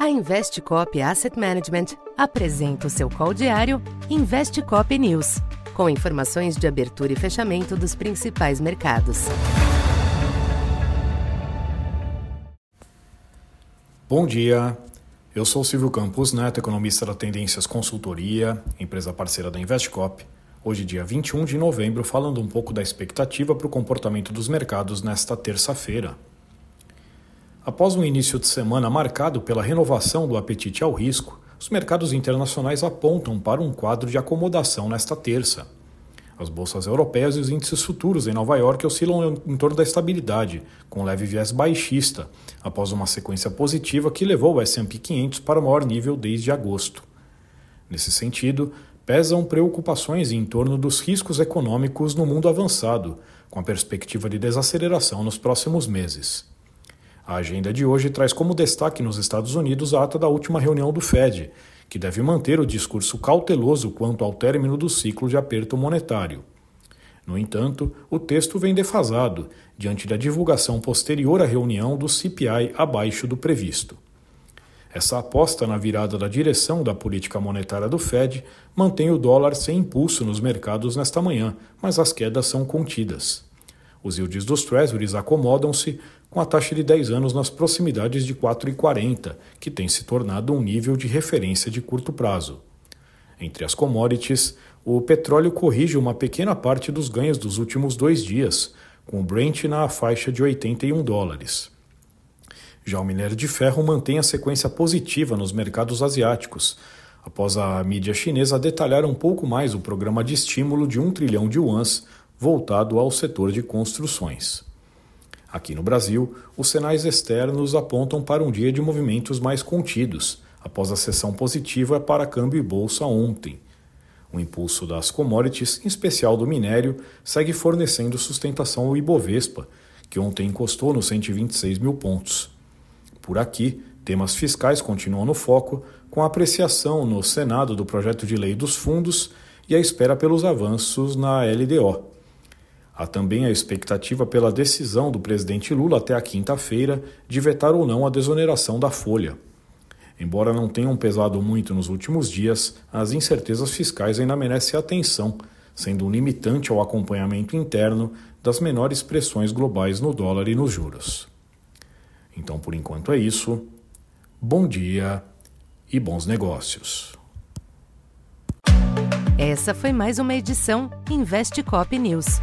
A Investcop Asset Management apresenta o seu call diário Investcop News, com informações de abertura e fechamento dos principais mercados. Bom dia, eu sou Silvio Campos Neto, economista da Tendências Consultoria, empresa parceira da Investcop. Hoje, dia 21 de novembro, falando um pouco da expectativa para o comportamento dos mercados nesta terça-feira. Após um início de semana marcado pela renovação do apetite ao risco, os mercados internacionais apontam para um quadro de acomodação nesta terça. As bolsas europeias e os índices futuros em Nova York oscilam em torno da estabilidade, com leve viés baixista, após uma sequência positiva que levou o S&P 500 para o maior nível desde agosto. Nesse sentido, pesam preocupações em torno dos riscos econômicos no mundo avançado, com a perspectiva de desaceleração nos próximos meses. A agenda de hoje traz como destaque nos Estados Unidos a ata da última reunião do Fed, que deve manter o discurso cauteloso quanto ao término do ciclo de aperto monetário. No entanto, o texto vem defasado, diante da divulgação posterior à reunião do CPI abaixo do previsto. Essa aposta na virada da direção da política monetária do Fed mantém o dólar sem impulso nos mercados nesta manhã, mas as quedas são contidas. Os yields dos Treasuries acomodam-se com a taxa de 10 anos nas proximidades de 4,40, que tem se tornado um nível de referência de curto prazo. Entre as commodities, o petróleo corrige uma pequena parte dos ganhos dos últimos dois dias, com o Brent na faixa de 81 dólares. Já o minério de ferro mantém a sequência positiva nos mercados asiáticos, após a mídia chinesa detalhar um pouco mais o programa de estímulo de 1 trilhão de yuans voltado ao setor de construções. Aqui no Brasil, os sinais externos apontam para um dia de movimentos mais contidos, após a sessão positiva para câmbio e bolsa ontem. O impulso das commodities, em especial do minério, segue fornecendo sustentação ao Ibovespa, que ontem encostou nos 126 mil pontos. Por aqui, temas fiscais continuam no foco, com a apreciação no Senado do projeto de lei dos fundos e a espera pelos avanços na LDO. Há também a expectativa pela decisão do presidente Lula até a quinta-feira de vetar ou não a desoneração da folha. Embora não tenham pesado muito nos últimos dias, as incertezas fiscais ainda merecem atenção, sendo um limitante ao acompanhamento interno das menores pressões globais no dólar e nos juros. Então, por enquanto é isso. Bom dia e bons negócios. Essa foi mais uma edição Investe Cop News.